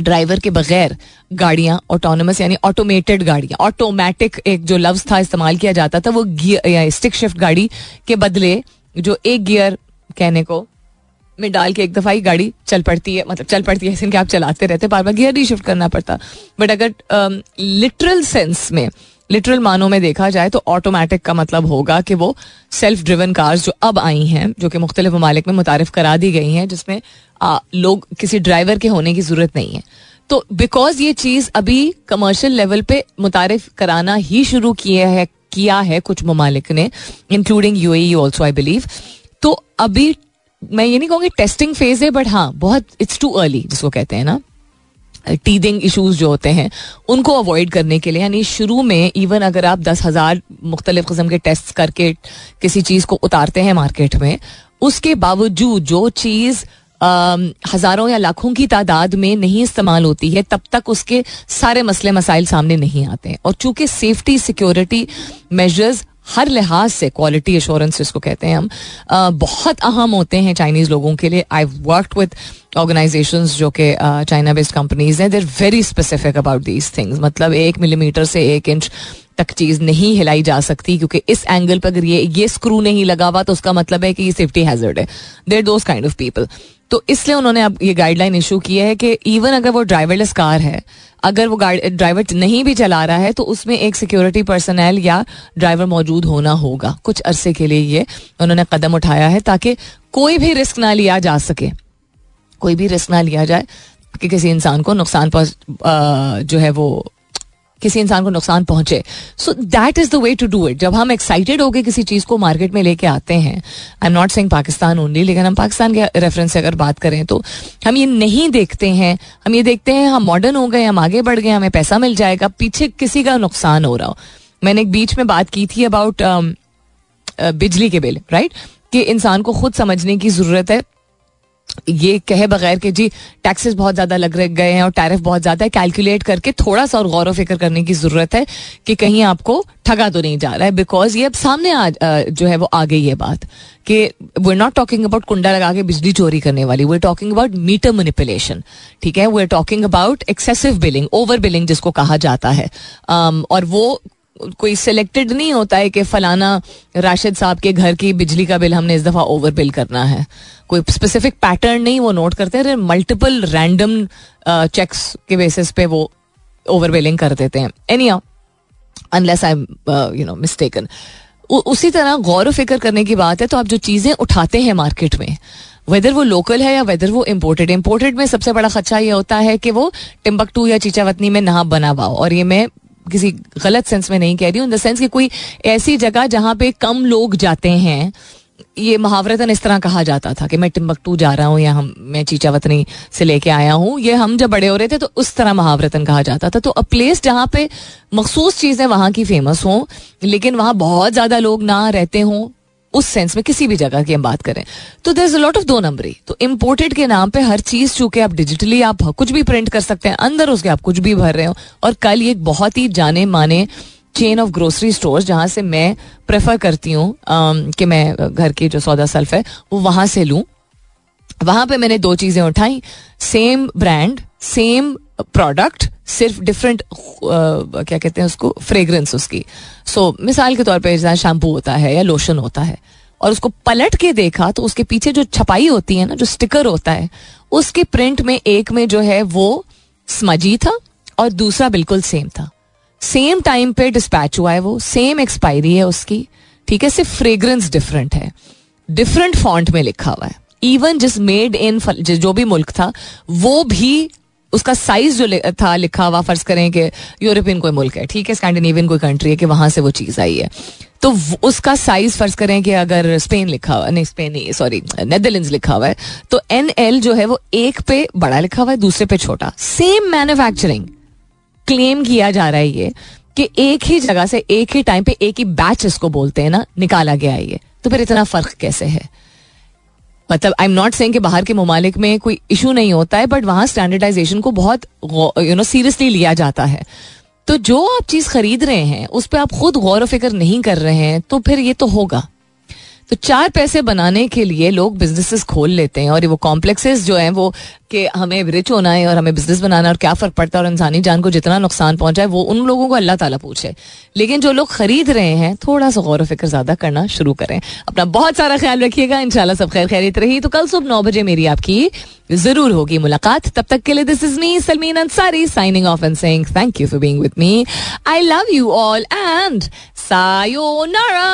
Driver के बगैर गाड़ियाँ autonomous यानी automated गाड़ियाँ ऑटोमेटिक एक जो लफ्ज था इस्तेमाल किया जाता था, वो स्टिक शिफ्ट गाड़ी के बदले जो एक गियर कहने को में डाल के एक दफ़ा ही गाड़ी चल पड़ती है मतलब चल पड़ती है आप चलाते रहते बार बार गियर नहीं शिफ्ट करना पड़ता। बट अगर लिटरल सेंस में लिटरल मानों में देखा जाए तो ऑटोमेटिक का मतलब होगा कि वो सेल्फ ड्रिवन कार्स जो अब आई हैं जो कि मुख्तलिफ़ ममालिक में मुतारफ करा दी गई हैं जिसमें आ, लोग किसी ड्राइवर के होने की ज़रूरत नहीं है। तो बिकॉज़ ये चीज़ अभी कमर्शियल लेवल पे मुतारफ कराना ही शुरू किया है किया है कुछ ममालिक ने including U A also I believe तो अभी मैं ये नहीं कहूँगी टेस्टिंग फ़ेज़ है बट हाँ बहुत इट्स टू अर्ली जिसको कहते हैं ना। टीदिंग इशूज जो होते हैं, उनको अवॉइड करने के लिए, यानी शुरू में इवन अगर आप दस हज़ार मुख्तलिफ़ किस्म के टेस्ट करके किसी चीज़ को उतारते हैं मार्केट में, उसके बावजूद जो चीज़ हज़ारों या लाखों की तादाद में नहीं इस्तेमाल होती है, तब तक उसके सारे मसले मसाइल सामने नहीं आते हैं। और चूँकि सेफ्टी सिक्योरिटी मेजर्स हर लिहाज से क्वालिटी एश्योरेंस जिसको कहते हैं हम। बहुत अहम होते हैं चाइनीज़ लोगों के लिए। आई वर्क विद ऑर्गेनाइजेशन जो कि चाइना बेस्ड कंपनीज़ हैं। There very specific about these things मतलब एक मिलीमीटर से एक इंच तक चीज़ नहीं हिलाई जा सकती, क्योंकि इस एंगल पर अगर ये ये स्क्रू नहीं लगा हुआ तो उसका मतलब है कि ये सेफ्टी हैजर्ड है। There those kind of people तो इसलिए उन्होंने अब ये गाइडलाइन इशू की है कि इवन अगर वो ड्राइवरलेस कार है अगर वो ड्राइवर नहीं भी चला रहा है तो उसमें एक सिक्योरिटी पर्सनल या ड्राइवर मौजूद होना होगा। कुछ अरसे के लिए ये उन्होंने कदम उठाया है ताकि कोई भी रिस्क ना लिया जा सके। कोई भी रिस्क ना लिया जाए कि किसी इंसान को नुकसान पर जो है वो किसी इंसान को नुकसान पहुँचे। So that is the way to do it जब हम एक्साइटेड होकर किसी चीज़ को मार्केट में लेके आते हैं I am not saying Pakistan only लेकिन हम पाकिस्तान के रेफरेंस से अगर बात करें तो हम ये नहीं देखते हैं। हम ये देखते हैं हम मॉडर्न हो गए हम आगे बढ़ गए हमें पैसा मिल जाएगा पीछे किसी का नुकसान हो रहा हो। मैंने एक बीच में बात की थी अबाउट um, बिजली के बिल राइट कि इंसान को खुद समझने की ज़रूरत है। ये कहे बगैर कि जी टैक्सेस बहुत ज़्यादा लग गए हैं और टैरिफ बहुत ज़्यादा है कैलकुलेट करके थोड़ा सा और गौर फ़िक्र करने की ज़रूरत है कि कहीं आपको ठगा तो नहीं जा रहा है बिकॉज़ ये अब सामने आ जो है वो आ गई है बात कि वे नॉट टॉकिंग अबाउट कुंडा लगा के बिजली चोरी करने वाली we talking about meter manipulation ठीक है? We talking about excessive billing over billing जिसको कहा जाता है। um, और वो कोई सिलेक्टेड नहीं होता है कि फलाना राशिद साहब के घर की बिजली का बिल हमने इस दफ़ा ओवर बिल करना है। कोई स्पेसिफिक पैटर्न नहीं, वो नोट करते हैं मल्टीपल रैंडम चेक्स के बेसिस पे वो ओवर बिलिंग कर देते हैं। Any unless I you know mistaken उसी तरह गौर फ़िक्र करने की बात है तो आप जो चीज़ें उठाते हैं मार्केट में वेदर वो लोकल है या वेदर वो इम्पोर्टेड इम्पोर्टेड में सबसे बड़ा खर्चा ये होता है कि वो टिम्बकटू या चीचावतनी में ना बना हुआ और ये मैं किसी गलत सेंस में नहीं कह रही हूँ इन द सेंस कि कोई ऐसी जगह जहाँ पे कम लोग जाते हैं, ये महावरतन इस तरह कहा जाता था कि मैं टिम्बकटू जा रहा हूँ या हम, मैं चीचा वतनी से लेके आया हूँ, ये हम जब बड़े हो रहे थे तो उस तरह महावरतन कहा जाता था। तो अ प्लेस जहाँ पे मखसूस चीज़ें वहाँ की फ़ेमस हों, लेकिन वहाँ बहुत ज़्यादा लोग ना रहते हों उस सेंस में किसी भी जगह की हम बात करें। तो there is a lot of दो नंबरी। तो इम्पोर्टेड के नाम पे हर चीज़ चूँकि आप डिजिटली आप कुछ भी प्रिंट कर सकते हैं, अंदर उसके आप कुछ भी भर रहे हो। और कल ये बहुत ही जाने माने चेन ऑफ़ ग्रोसरी स्टोर जहाँ से मैं प्रेफर करती हूँ कि मैं घर की जो सौदा सेल्फ है, वो वहाँ से लूँ। वहाँ पे मैंने दो चीज़ें उठाई। सेम ब्रांड सेम प्रोडक्ट सिर्फ़ डिफरेंट क्या कहते हैं उसको फ्रेग्रेंस उसकी। सो so, मिसाल के तौर पर शैम्पू होता है या लोशन होता है और उसको पलट के देखा तो उसके पीछे जो छपाई होती है ना जो स्टिकर होता है उसके प्रिंट में एक में जो है वो स्मजी था और दूसरा बिल्कुल सेम था। सेम टाइम पे डिस्पैच हुआ है वो सेम एक्सपायरी है उसकी ठीक है? सिर्फ़ फ्रेग्रेंस डिफरेंट है। डिफरेंट फॉन्ट में लिखा हुआ है। इवन जिस मेड इन जो भी मुल्क था वो भी उसका साइज़ जो था लिखा हुआ, फ़र्ज़ करें कि यूरोपियन कोई मुल्क है, ठीक है? स्कैंडिनेवियन कोई कंट्री है कि वहाँ से वो चीज़ आई है। तो उसका साइज़ फ़र्ज़ करें कि अगर स्पेन लिखा हुआ, नहीं स्पेन नहीं सॉरी नेदरलैंड लिखा हुआ है तो एन एल जो है वो एक पे बड़ा लिखा हुआ है, दूसरे पे छोटा। सेम मैन्युफैक्चरिंग क्लेम किया जा रहा है ये कि एक ही जगह से एक ही टाइम पे एक ही बैच इसको बोलते हैं ना, निकाला गया ये। तो फिर इतना फ़र्क कैसे है? मतलब आई एम नॉट सेइंग कि बाहर के ममालिक में कोई इशू नहीं होता है बट वहाँ स्टैंडर्डाइजेशन को बहुत यू नो सीरियसली लिया जाता है। तो जो आप चीज़ खरीद रहे हैं, उस पर आप खुद गौर व फ़िक्र नहीं कर रहे हैं तो फिर ये तो होगा। तो चार पैसे बनाने के लिए लोग बिजनेसेस खोल लेते हैं और वो कॉम्प्लेक्सेस जो हैं वो कि हमें रिच होना है और हमें बिज़नेस बनाना है और क्या फ़र्क पड़ता है और इंसानी जान को जितना नुकसान पहुँचा है वो उन लोगों को अल्लाह ताला पूछे। लेकिन जो लोग खरीद रहे हैं थोड़ा सा गौर फ़िक्र ज़्यादा करना शुरू करें। अपना बहुत सारा ख्याल रखिएगा, इंशाल्लाह सब खैर खैरित रही। तो कल सुबह नौ बजे मेरी आपकी ज़रूर होगी मुलाकात। तब तक के लिए this is me Salmeen Ansari signing off and saying thank you for being with me I love you all and sayonara